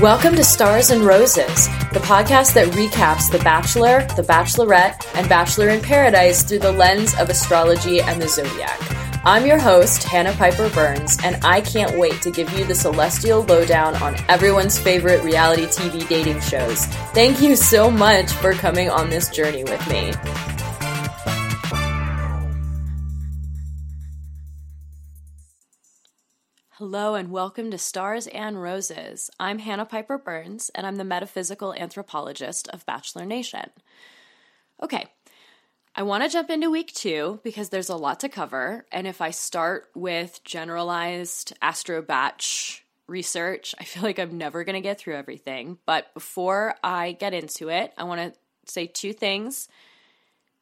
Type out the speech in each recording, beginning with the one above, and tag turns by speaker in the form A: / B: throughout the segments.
A: Welcome to Stars and Roses, the podcast that recaps The Bachelor, The Bachelorette, and Bachelor in Paradise through the lens of astrology and the zodiac. I'm your host, Hannah Piper Burns, and I can't wait to give you the celestial lowdown on everyone's favorite reality TV dating shows. Thank you so much for coming on this journey with me. Hello and welcome to Stars and Roses. I'm Hannah Piper Burns, and I'm the metaphysical anthropologist of Bachelor Nation. Okay, I want to jump into week two because there's a lot to cover. And if I start with generalized astro batch research, I feel like I'm never going to get through everything. But before I get into it, I want to say two things.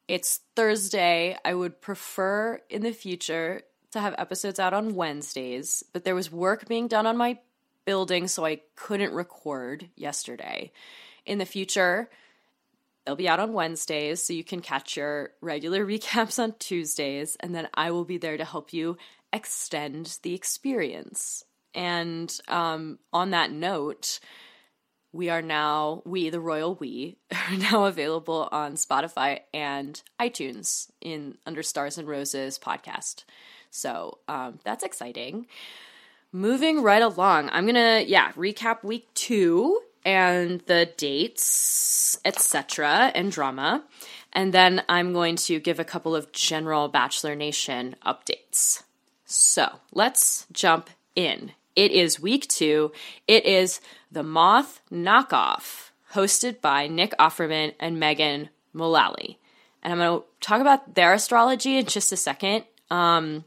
A: It's Thursday. I would prefer in the future to have episodes out on Wednesdays, but there was work being done on my building, so I couldn't record yesterday. In the future, they'll be out on Wednesdays, so you can catch your regular recaps on Tuesdays, and then I will be there to help you extend the experience. And um, on that note, we are now, we, the royal we, are now available on Spotify and iTunes in under Stars and Roses podcast. So um, that's exciting. Moving right along, I'm gonna yeah recap week two and the dates, etc., and drama, and then I'm going to give a couple of general Bachelor Nation updates. So let's jump in. It is week two. It is the Moth Knockoff, hosted by Nick Offerman and Megan Mullally. And I'm going to talk about their astrology in just a second. Um,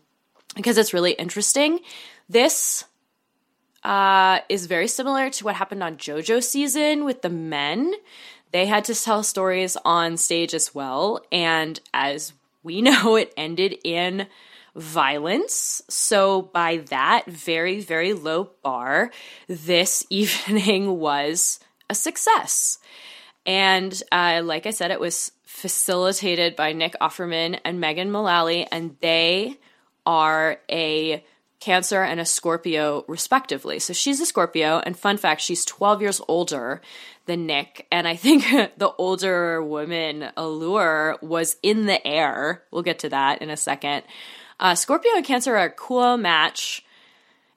A: because it's really interesting. This uh, is very similar to what happened on JoJo season with the men. They had to tell stories on stage as well. And as we know, it ended in violence. So, by that very, very low bar, this evening was a success. And uh, like I said, it was facilitated by Nick Offerman and Megan Mullally, and they are a Cancer and a Scorpio, respectively. So she's a Scorpio, and fun fact, she's 12 years older than Nick. And I think the older woman allure was in the air. We'll get to that in a second. Uh, Scorpio and Cancer are a cool match,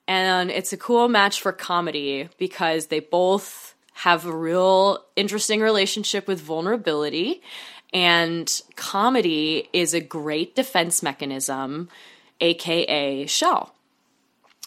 A: and it's a cool match for comedy because they both have a real interesting relationship with vulnerability. And comedy is a great defense mechanism aka shell,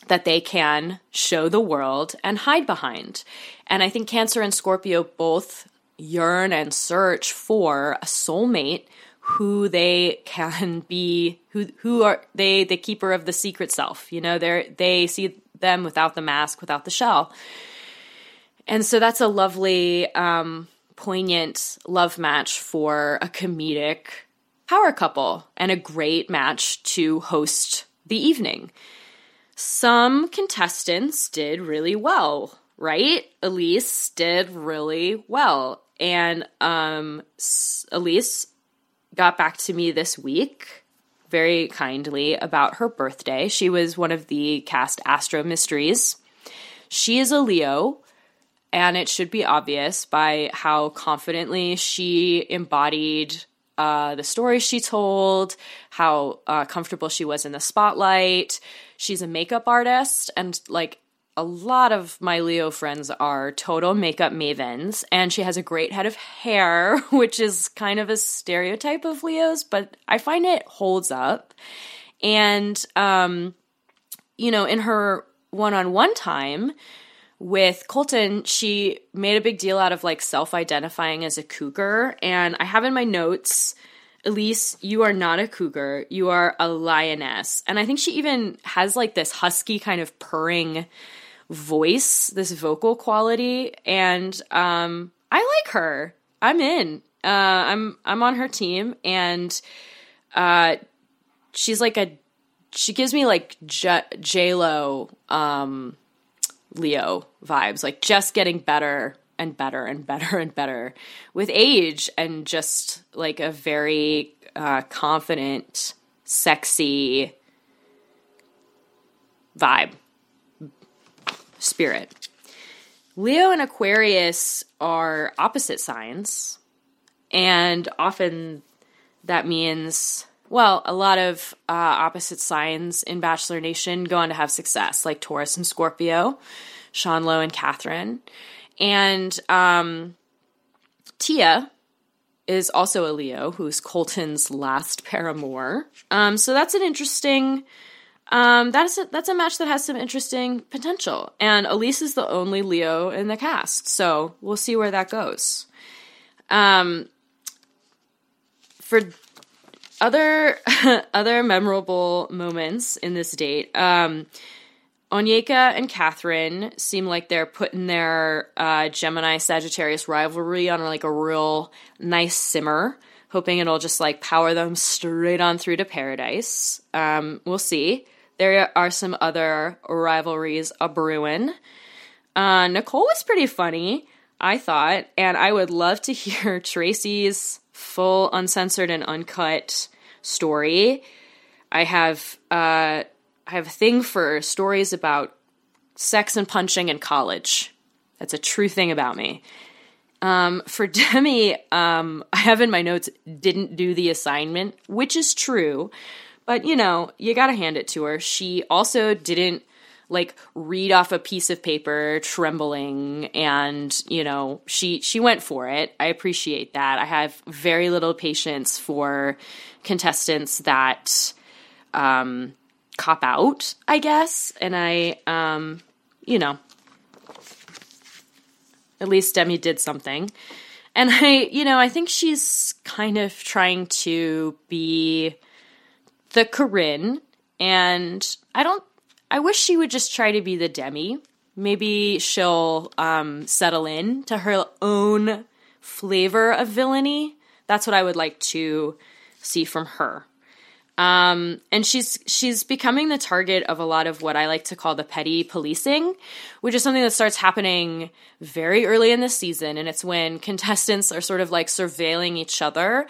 A: that they can show the world and hide behind. And I think Cancer and Scorpio both yearn and search for a soulmate who they can be who who are they the keeper of the secret self you know they they see them without the mask without the shell and so that's a lovely um poignant love match for a comedic power couple and a great match to host the evening. Some contestants did really well, right? Elise did really well. And um, Elise got back to me this week very kindly about her birthday. She was one of the cast Astro Mysteries. She is a Leo, and it should be obvious by how confidently she embodied uh, the stories she told, how uh, comfortable she was in the spotlight. She's a makeup artist, and like a lot of my Leo friends are total makeup mavens, and she has a great head of hair, which is kind of a stereotype of Leos, but I find it holds up. And, um, you know, in her one on one time, with Colton, she made a big deal out of like self identifying as a cougar. And I have in my notes, Elise, you are not a cougar, you are a lioness. And I think she even has like this husky kind of purring voice, this vocal quality. And um, I like her. I'm in. Uh, I'm I'm on her team, and uh, she's like a. She gives me like J Lo. Um, Leo vibes, like just getting better and better and better and better with age and just like a very uh, confident, sexy vibe, spirit. Leo and Aquarius are opposite signs, and often that means, well, a lot of uh, opposite signs in Bachelor Nation go on to have success, like Taurus and Scorpio, Sean Lowe and Catherine. And um, Tia is also a Leo, who's Colton's last paramour. Um, so that's an interesting um, that's a, that's a match that has some interesting potential. And Elise is the only Leo in the cast, so we'll see where that goes. Um, for other other memorable moments in this date, um, Onyeka and Catherine seem like they're putting their uh, Gemini Sagittarius rivalry on like a real nice simmer, hoping it'll just like power them straight on through to paradise. Um, we'll see. There are some other rivalries a brewing. Uh, Nicole was pretty funny, I thought, and I would love to hear Tracy's full, uncensored, and uncut story. I have uh, I have a thing for stories about sex and punching in college. That's a true thing about me. Um, for Demi, um, I have in my notes didn't do the assignment, which is true. But, you know, you got to hand it to her. She also didn't like read off a piece of paper trembling and you know she she went for it. I appreciate that. I have very little patience for contestants that um cop out i guess. And i um you know at least demi did something. And i you know i think she's kind of trying to be the Corinne, and I don't. I wish she would just try to be the Demi. Maybe she'll um, settle in to her own flavor of villainy. That's what I would like to see from her. Um, and she's she's becoming the target of a lot of what I like to call the petty policing, which is something that starts happening very early in the season, and it's when contestants are sort of like surveilling each other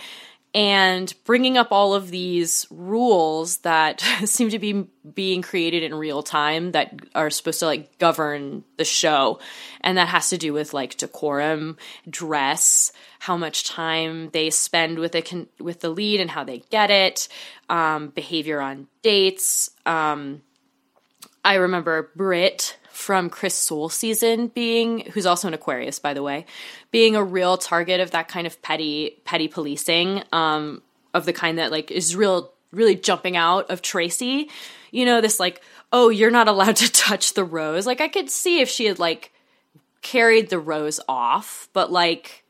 A: and bringing up all of these rules that seem to be being created in real time that are supposed to like govern the show. And that has to do with like decorum dress how much time they spend with the with the lead and how they get it um, behavior on dates. Um, i remember brit from Chris Soules season being who's also an Aquarius by the way, being a real target of that kind of petty petty policing um of the kind that like is real really jumping out of Tracy. You know this like oh you're not allowed to touch the rose. Like I could see if she had like carried the rose off, but like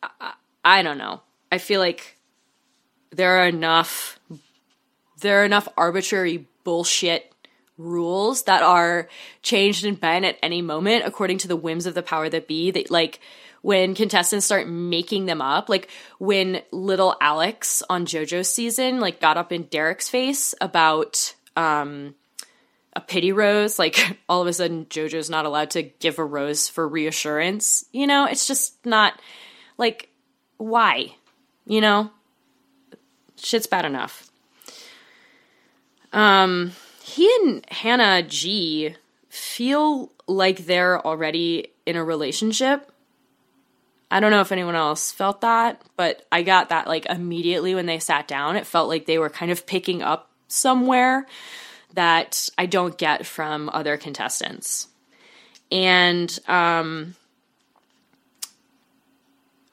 A: I, I don't know. I feel like there are enough there are enough arbitrary bullshit rules that are changed and bent at any moment according to the whims of the power that be that like when contestants start making them up like when little alex on jojo's season like got up in derek's face about um a pity rose like all of a sudden jojo's not allowed to give a rose for reassurance you know? It's just not like why? You know? Shit's bad enough. Um he and Hannah G feel like they're already in a relationship. I don't know if anyone else felt that, but I got that like immediately when they sat down. It felt like they were kind of picking up somewhere that I don't get from other contestants. And um,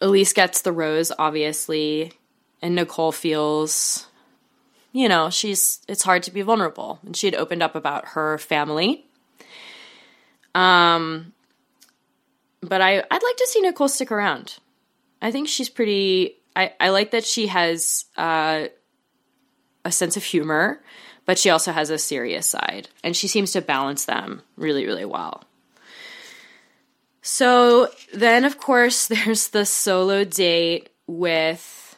A: Elyse gets the rose, obviously, and Nicole feels you know, she's it's hard to be vulnerable. And she had opened up about her family. Um but I I'd like to see Nicole stick around. I think she's pretty I, I like that she has uh, a sense of humor, but she also has a serious side. And she seems to balance them really, really well. So then, of course, there's the solo date with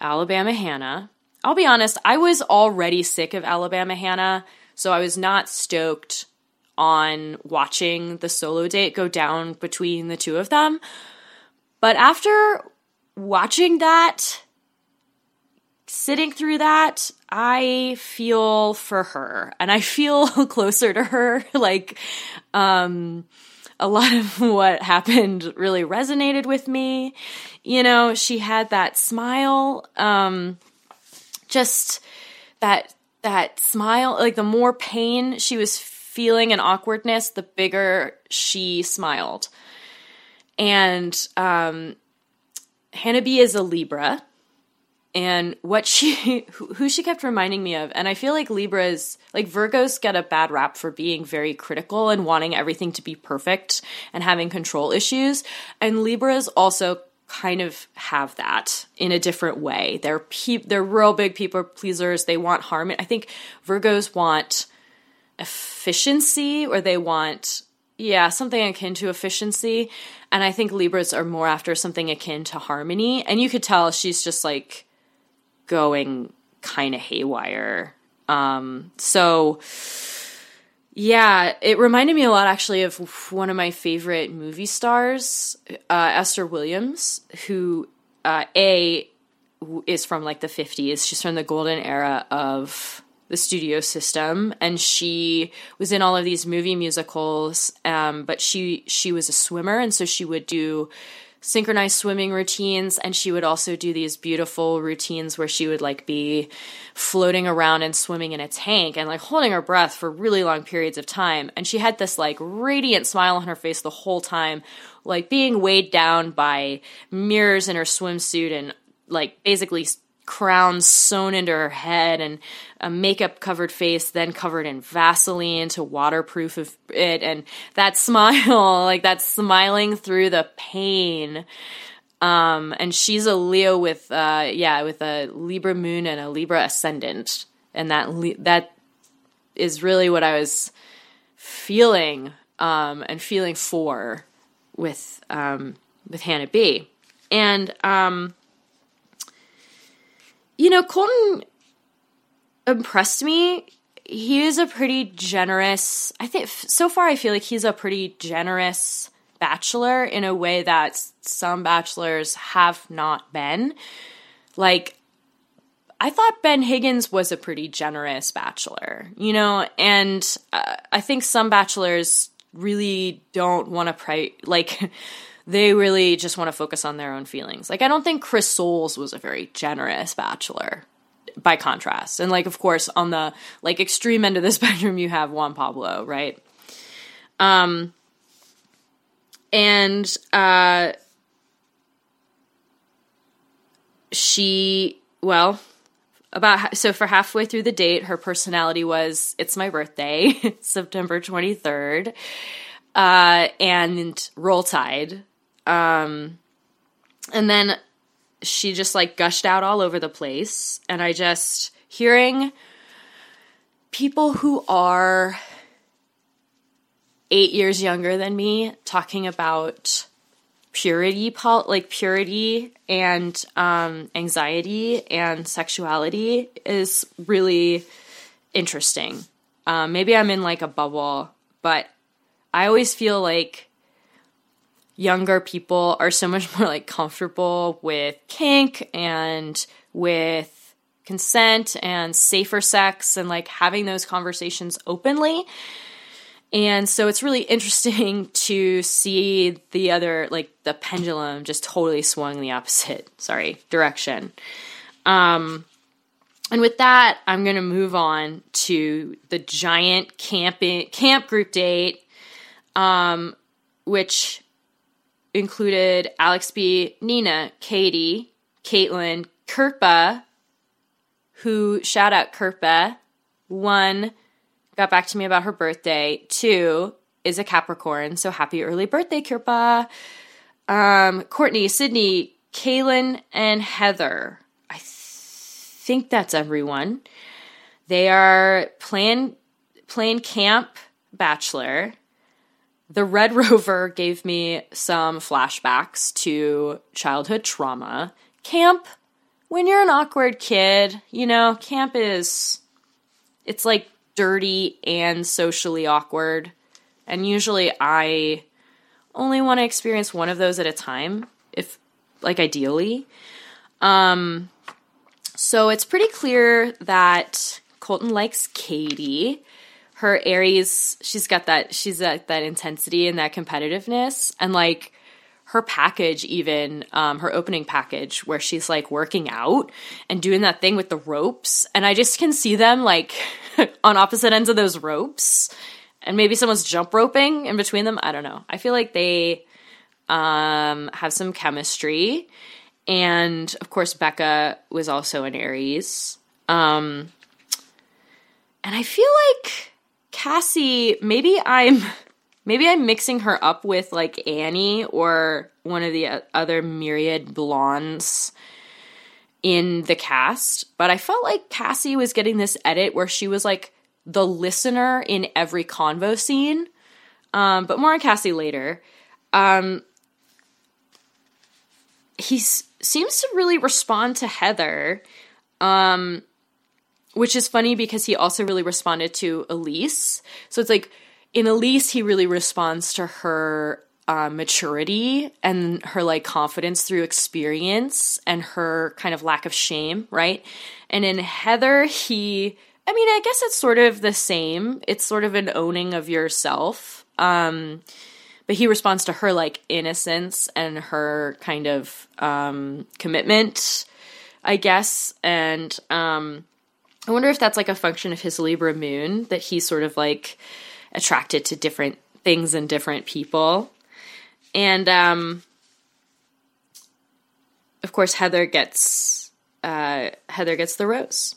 A: Alabama Hannah. I'll be honest, I was already sick of Alabama Hannah, so I was not stoked on watching the solo date go down between the two of them. But after watching that, sitting through that, I feel for her and I feel closer to her. like, um, a lot of what happened really resonated with me. You know, she had that smile, um, just that that smile, like the more pain she was feeling and awkwardness, the bigger she smiled. And um, Hannah B is a Libra, and what she who she kept reminding me of and i feel like libras like virgos get a bad rap for being very critical and wanting everything to be perfect and having control issues and libras also kind of have that in a different way. They're pe- they're real big people pleasers. They want harmony i think virgos want efficiency or they want yeah something akin to efficiency. And i think libras are more after something akin to harmony. And you could tell she's just like going kind of haywire. Um, so yeah, it reminded me a lot actually of one of my favorite movie stars, uh, Esther Williams, who uh, a is from like the 50s. She's from the golden era of the studio system and she was in all of these movie musicals um, but she she was a swimmer and so she would do synchronized swimming routines and she would also do these beautiful routines where she would like be floating around and swimming in a tank and like holding her breath for really long periods of time. And she had this like radiant smile on her face the whole time like being weighed down by mirrors in her swimsuit and like basically crown sewn into her head and a makeup covered face then covered in vaseline to waterproof it. And that smile like that smiling through the pain. Um and she's a leo with uh yeah with a libra moon and a libra ascendant. And that that is really what i was feeling um and feeling for with um with hannah b. And um you know, Colton impressed me. He is a pretty generous, I think, so far, I feel like he's a pretty generous bachelor in a way that some bachelors have not been. Like, I thought Ben Higgins was a pretty generous bachelor, you know, and uh, I think some bachelors really don't want to like, they really just want to focus on their own feelings. Like I don't think Chris Soules was a very generous bachelor by contrast. And like of course on the like extreme end of the spectrum you have Juan Pablo, right? Um and uh she well about so for halfway through the date her personality was it's my birthday september 23rd uh, and roll tide um, and then she just like gushed out all over the place. And I just hearing people who are eight years younger than me talking about purity like purity and um, anxiety and sexuality is really interesting um, maybe i'm in like a bubble but i always feel like younger people are so much more like comfortable with kink and with consent and safer sex and like having those conversations openly. And so it's really interesting to see the other, like the pendulum just totally swung the opposite, sorry, direction. Um, and with that, I'm going to move on to the giant camping camp group date, um, which included Alex B, Nina, Katie, Caitlin, Kirpa, who shout out Kirpa, one got back to me about her birthday, two is a Capricorn, so happy early birthday, Kirpa. Um, Courtney, Sydney, Kaylin, and Heather. I th- think that's everyone. They are plan plan camp bachelor the Red Rover gave me some flashbacks to childhood trauma. Camp, when you're an awkward kid, you know, camp is, it's like dirty and socially awkward. And usually I only want to experience one of those at a time, if, like, ideally. Um, so it's pretty clear that Colton likes Katie, her Aries, she's got that she's got that intensity and that competitiveness. And like her package even um, her opening package where she's like working out and doing that thing with the ropes. And i just can see them like on opposite ends of those ropes. And maybe someone's jump roping in between them. I don't know. I feel like they um, have some chemistry. And of course becca was also an aries. Um, and i feel like cassie maybe i'm maybe I'm mixing her up with like Annie or one of the other myriad blondes in the cast, but I felt like Cassie was getting this edit where she was like the listener in every convo scene. Um, but more on Cassie later. Um, he seems to really respond to Heather, um, which is funny because he also really responded to Elise. So it's like in Elise, he really responds to her uh, maturity and her like confidence through experience and her kind of lack of shame, right? And in Heather, he, I mean, I guess it's sort of the same. It's sort of an owning of yourself. Um, but he responds to her like innocence and her kind of um, commitment, I guess. And um, I wonder if that's like a function of his Libra moon that he's sort of like attracted to different things and different people. And um, of course, Heather gets uh, Heather gets the rose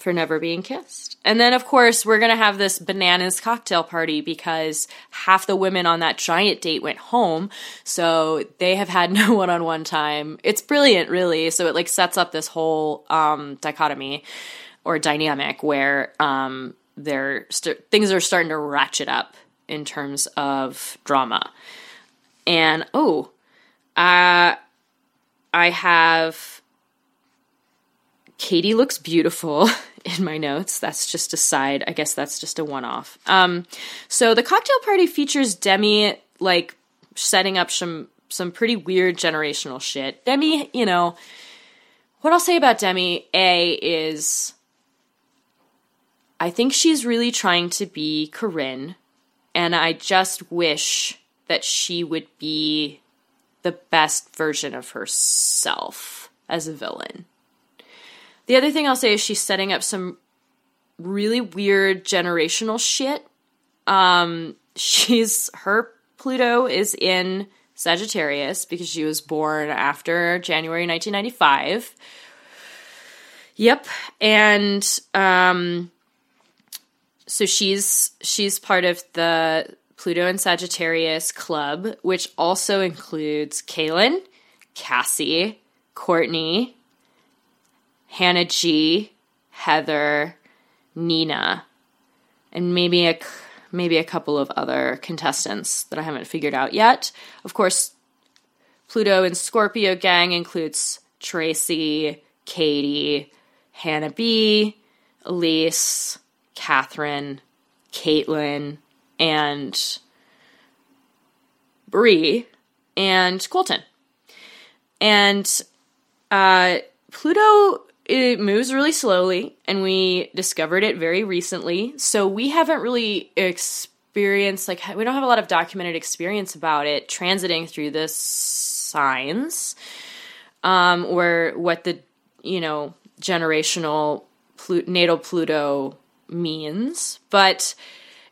A: for never being kissed. And then, of course, we're to have this bananas cocktail party because half the women on that giant date went home. So they have had no one on one time. It's brilliant, really. So it like sets up this whole um, dichotomy or dynamic where um, they're st- things are starting to ratchet up in terms of drama. And oh, uh, I have Katie looks beautiful in my notes. That's just a side. I guess that's just a one off. Um, so the cocktail party features Demi like setting up some some pretty weird generational shit. Demi, you know, what I'll say about Demi A is I think she's really trying to be Corinne, and I just wish that she would be the best version of herself as a villain. The other thing I'll say is she's setting up some really weird generational shit. Um, she's her Pluto is in Sagittarius because she was born after January 1995. Yep, and um, so she's she's part of the Pluto and Sagittarius club, which also includes Kaylin, Cassie, Courtney, Hannah G, Heather, Nina, and maybe a maybe a couple of other contestants that I haven't figured out yet. Of course, Pluto and Scorpio gang includes Tracy, Katie, Hannah B, Elise, Catherine, Caitlin, and Bri, and Colton. And uh, Pluto it moves really slowly, and we discovered it very recently. So we haven't really experienced like we don't have a lot of documented experience about it transiting through the signs, um, or what the you know generational natal Pluto means, but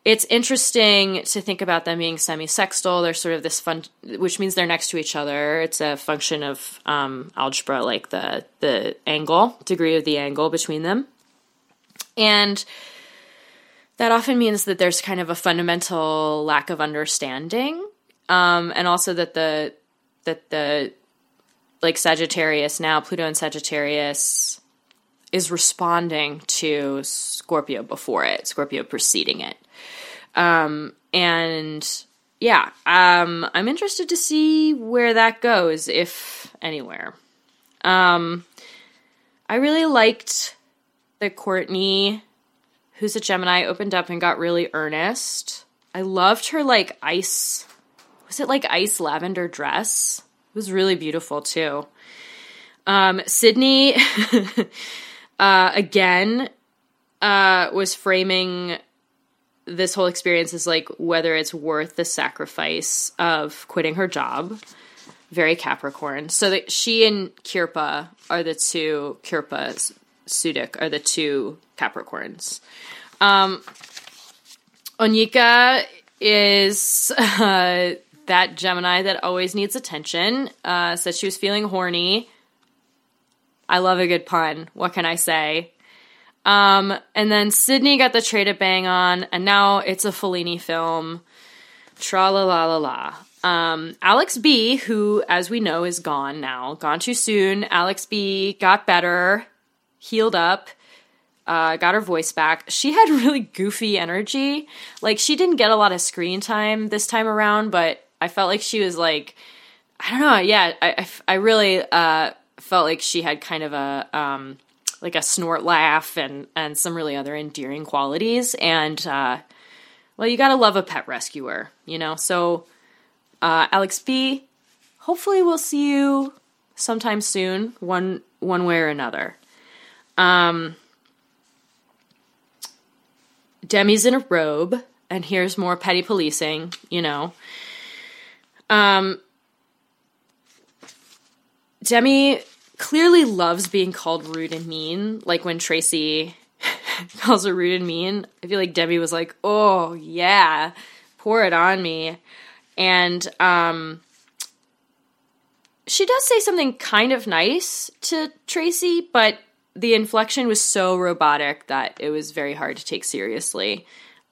A: it's interesting to think about them being semi-sextile. They're sort of this fun, which means they're next to each other. It's a function of um, algebra, like the the angle, degree of the angle between them, and that often means that there's kind of a fundamental lack of understanding, um, and also that the that the like Sagittarius now Pluto and Sagittarius is responding to Scorpio before it, Scorpio preceding it. Um, and yeah, um, I'm interested to see where that goes, if anywhere. Um, I really liked that Courtney, who's a Gemini, opened up and got really earnest. I loved her like ice. Was it like ice lavender dress? It was really beautiful too. Um, Sydney uh, again uh, was framing this whole experience as like whether it's worth the sacrifice of quitting her job. Very Capricorn. So that she and Kirpa are the two Kirpa Sudik are the two Capricorns. Um, Onyeka is uh, that Gemini that always needs attention. Uh, said she was feeling horny. I love a good pun. What can I say? Um, and then Sydney got the trade at Bang On, and now it's a Fellini film. Tra la la la la. Um, Alex B, who, as we know, is gone now, gone too soon. Alex B got better, healed up, uh, got her voice back. She had really goofy energy. Like, she didn't get a lot of screen time this time around, but I felt like she was like, I don't know. Yeah, I, I, I really uh, felt like she had kind of a um, like a snort laugh and and some really other endearing qualities. And uh, well, you gotta love a pet rescuer, you know. So uh, Alex B, hopefully we'll see you sometime soon, one one way or another. Um, Demi's in a robe, and here's more petty policing, you know. Um, Demi clearly loves being called rude and mean. Like when Tracy calls her rude and mean, I feel like Demi was like, "Oh yeah, pour it on me," and um, she does say something kind of nice to Tracy, but the inflection was so robotic that it was very hard to take seriously.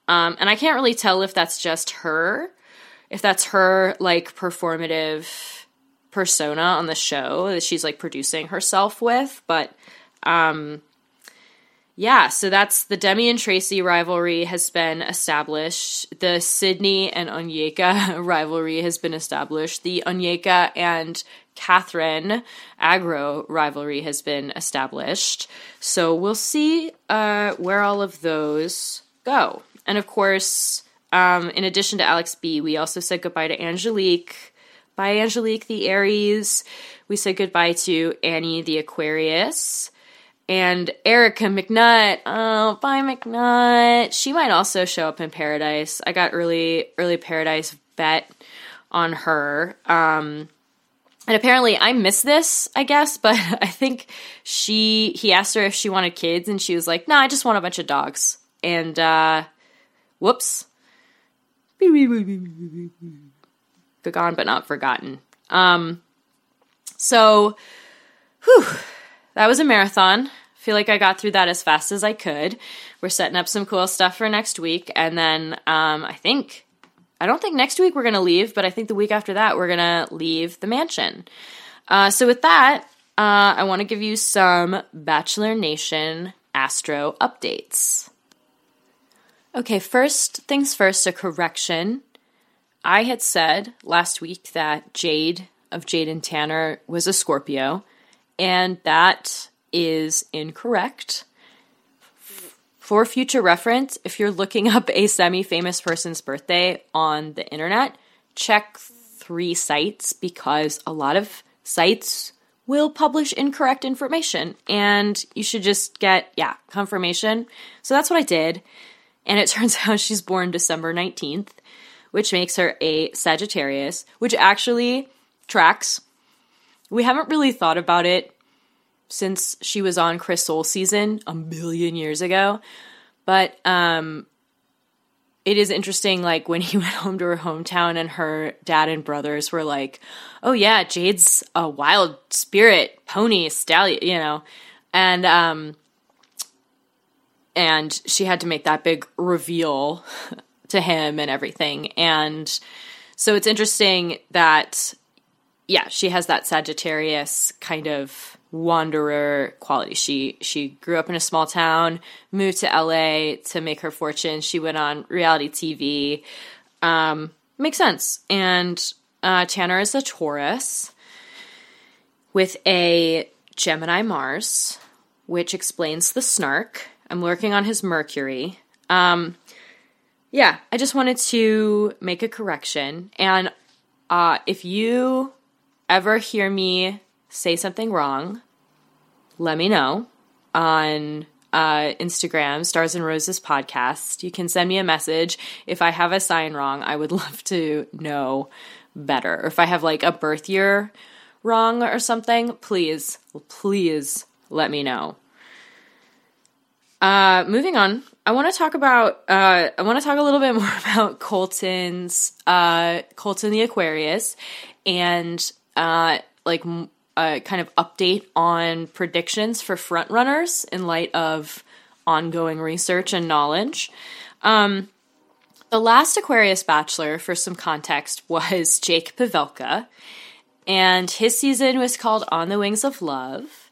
A: Um, and I can't really tell if that's just her if that's her like performative persona on the show that she's like producing herself with, but um yeah, so that's the Demi and Tracy rivalry has been established. The Sydney and Onyeka rivalry has been established. The Onyeka and Catherine Agro rivalry has been established. So we'll see uh, where all of those go. And of course, um, in addition to Alex B, we also said goodbye to Angelique. Bye, Angelique the Aries. We said goodbye to Annie the Aquarius. And Erica McNutt. Oh, bye, McNutt. She might also show up in Paradise. I got early early Paradise bet on her. Um, and apparently I missed this, I guess, but I think she he asked her if she wanted kids and she was like, "No, nah, I just want a bunch of dogs." And uh whoops. Gone but not forgotten. Um, so, whew, that was a marathon. feel like I got through that as fast as I could. We're setting up some cool stuff for next week, and then um, I think I don't think next week we're gonna leave, but I think the week after that we're gonna leave the mansion. Uh, so with that, uh, I want to give you some Bachelor Nation Astro updates. Okay, first things first, a correction. I had said last week that Jade of Jade and Tanner was a Scorpio, and that is incorrect. For future reference, if you're looking up a semi famous person's birthday on the internet, check three sites because a lot of sites will publish incorrect information and you should just get, yeah, confirmation. So that's what I did. And it turns out she's born December 19th, which makes her a Sagittarius, which actually tracks. We haven't really thought about it since she was on Chris Soules season a million years ago. But um, it is interesting, like when he went home to her hometown and her dad and brothers were like, oh, yeah, Jade's a wild spirit, pony, stallion, you know. And um, and she had to make that big reveal to him and everything. And so it's interesting that, yeah, she has that Sagittarius kind of wanderer quality. She she grew up in a small town, moved to LA to make her fortune. She went on reality TV. Um, makes sense. And uh, Tanner is a Taurus with a Gemini Mars, which explains the snark. I'm working on his Mercury. Um, yeah, I just wanted to make a correction. And uh, if you ever hear me say something wrong, let me know on uh, Instagram, Stars and Roses Podcast. You can send me a message. If I have a sign wrong, I would love to know better. Or if I have like a birth year wrong or something, please, please let me know. Uh, moving on, I want to talk about. Uh, I want to talk a little bit more about Colton's uh, Colton the Aquarius, and uh, like a kind of update on predictions for frontrunners in light of ongoing research and knowledge. Um, the last Aquarius Bachelor, for some context, was Jake Pavelka, and his season was called On the Wings of Love.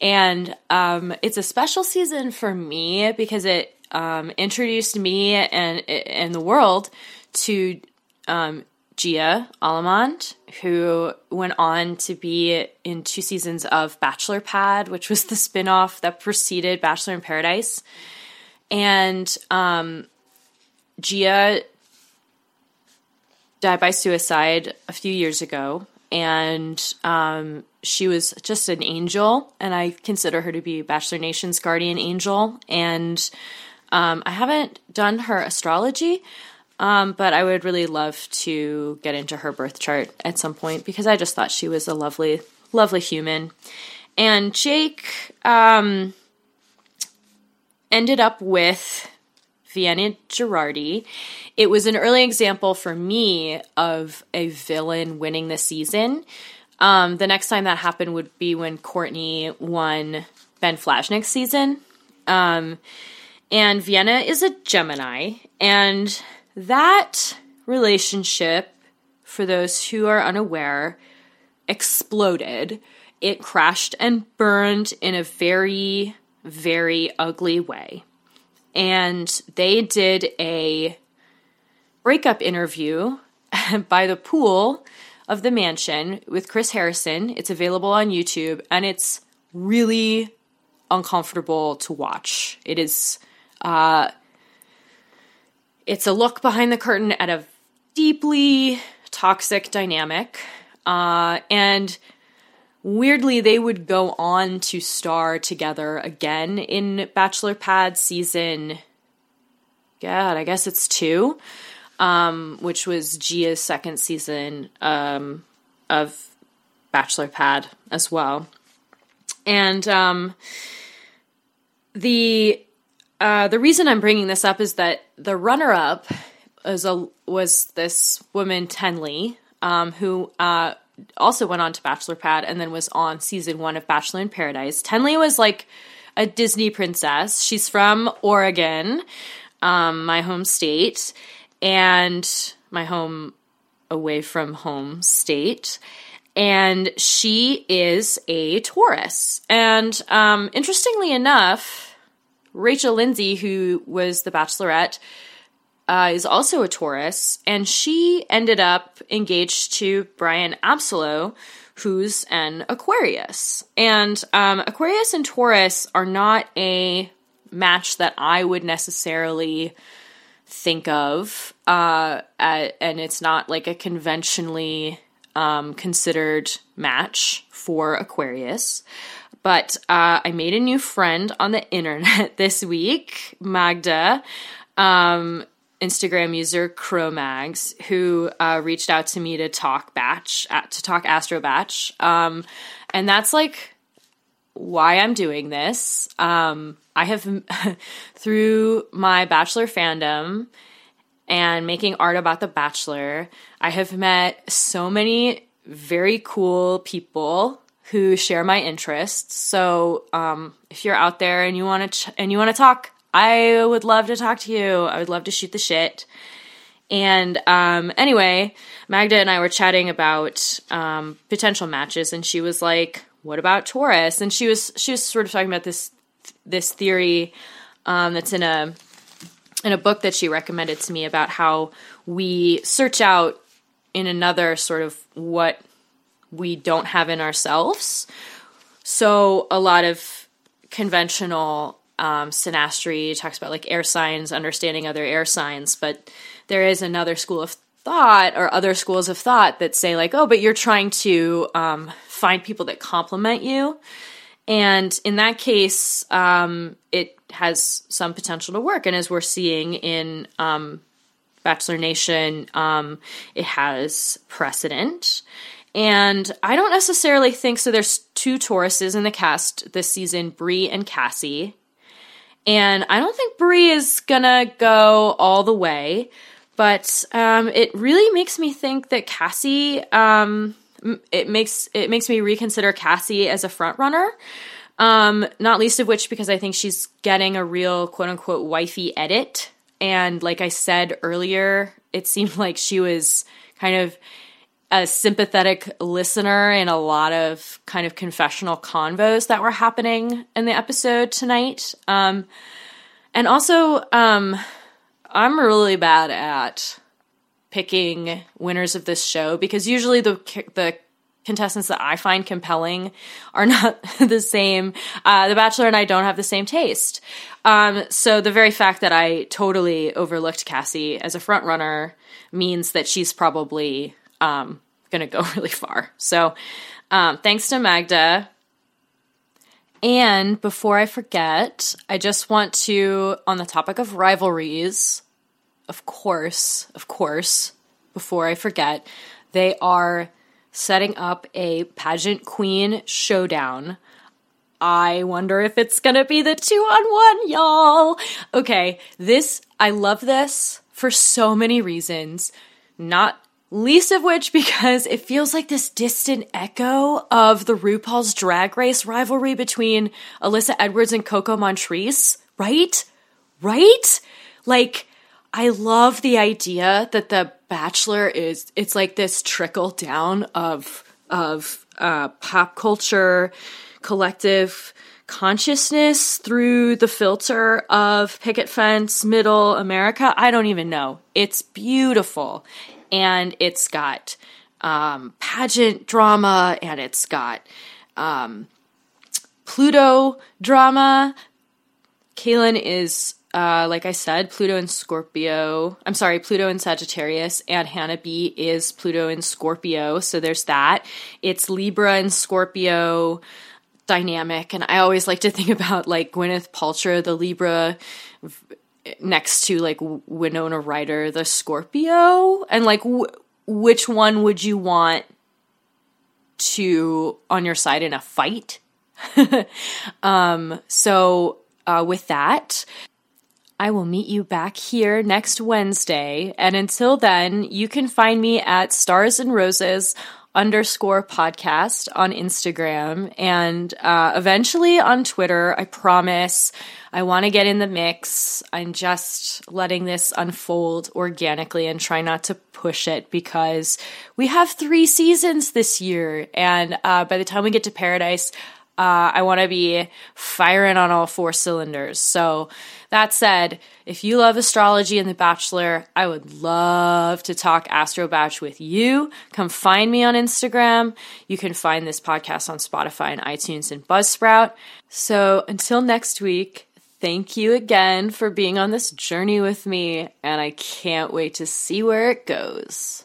A: And um, it's a special season for me because it um, introduced me and and the world to um, Gia Allemand, who went on to be in two seasons of Bachelor Pad, which was the spinoff that preceded Bachelor in Paradise. And um, Gia died by suicide a few years ago and um, she was just an angel, and I consider her to be Bachelor Nation's guardian angel. And um, I haven't done her astrology, um, but I would really love to get into her birth chart at some point because I just thought she was a lovely, lovely human. And Jake um, ended up with Vienna Girardi. It was an early example for me of a villain winning the season. Um, the next time that happened would be when Courtney won Ben Flajnik's season. Um, and Vienna is a Gemini, and that relationship, for those who are unaware, exploded. It crashed and burned in a very, very ugly way and they did a breakup interview by the pool of the mansion with Chris Harrison. It's available on YouTube and it's really uncomfortable to watch. It is uh it's a look behind the curtain at a deeply toxic dynamic. Uh and weirdly they would go on to star together again in bachelor pad season god i guess it's two um, which was gia's second season um, of bachelor pad as well and um, the uh, the reason i'm bringing this up is that the runner-up was a was this woman tenley um, who uh, also went on to Bachelor Pad and then was on season one of Bachelor in Paradise. Tenley was like a Disney princess. She's from Oregon, um, my home state, and my home away from home state. And she is a Taurus. And um, interestingly enough, Rachel Lindsay, who was the Bachelorette, uh, is also a Taurus, and she ended up engaged to Bryan Abasolo, who's an Aquarius. And um, Aquarius and Taurus are not a match that I would necessarily think of, uh, at, and it's not like a conventionally um, considered match for Aquarius. But uh, I made a new friend on the internet this week, Magda. Um, Instagram user Chromags who uh, reached out to me to talk batch uh, to talk Astro Batch, um, and that's like why I'm doing this. Um, I have through my Bachelor fandom and making art about the Bachelor, I have met so many very cool people who share my interests. So um, if you're out there and you want to ch- and you want to talk I would love to talk to you. I would love to shoot the shit. And um, anyway, Magda and I were chatting about um, potential matches, and she was like, "What about Taurus?" And she was she was sort of talking about this this theory um, that's in a in a book that she recommended to me about how we search out in another sort of what we don't have in ourselves. So a lot of conventional um, synastry talks about like air signs, understanding other air signs, but there is another school of thought or other schools of thought that say like, oh, but you're trying to um, find people that complement you. And in that case, um, it has some potential to work. And as we're seeing in um, Bachelor Nation, um, it has precedent. And I don't necessarily think so. There's two Tauruses in the cast this season, Bri and Cassie. And I don't think Bri is gonna go all the way, but um, it really makes me think that Cassie. Um, it makes it makes me reconsider Cassie as a front runner. Um, not least of which because I think she's getting a real quote unquote wifey edit. And like I said earlier, it seemed like she was kind of a sympathetic listener in a lot of kind of confessional convos that were happening in the episode tonight. Um, and also, um, I'm really bad at picking winners of this show because usually the the contestants that I find compelling are not the same. Uh, the Bachelor and I don't have the same taste. Um, so the very fact that I totally overlooked Cassie as a front runner means that she's probably um, going to go really far. So, um, thanks to Magda. And before I forget, I just want to, on the topic of rivalries, of course, of course, before I forget, they are setting up a pageant queen showdown. I wonder if it's gonna be the two on one, y'all. Okay, this, I love this for so many reasons. Not Least of which because it feels like this distant echo of the RuPaul's Drag Race rivalry between Alyssa Edwards and Coco Montrese, right? Right? Like, I love the idea that The Bachelor is, it's like this trickle down of, of, uh, pop culture, collective consciousness through the filter of picket fence, middle America. I don't even know. It's beautiful and it's got um, pageant drama and it's got um, Pluto drama. Caelynn is, uh, like I said, Pluto in Scorpio. I'm sorry, Pluto in Sagittarius, and Hannah B is Pluto in Scorpio. So there's that. It's Libra and Scorpio dynamic, and I always like to think about like Gwyneth Paltrow, the Libra next to like Winona Ryder, the Scorpio, and like which one would you want to on your side in a fight? um, so uh, with that, I will meet you back here next Wednesday, and until then, you can find me at Stars and Roses underscore podcast on Instagram and uh, eventually on Twitter. I promise. I want to get in the mix. I'm just letting this unfold organically and try not to push it because we have three seasons this year. And uh, by the time we get to Paradise, uh, I want to be firing on all four cylinders. So, that said, if you love astrology and The Bachelor, I would love to talk Astro Batch with you. Come find me on Instagram. You can find this podcast on Spotify and iTunes and Buzzsprout. So, until next week, thank you again for being on this journey with me, and I can't wait to see where it goes.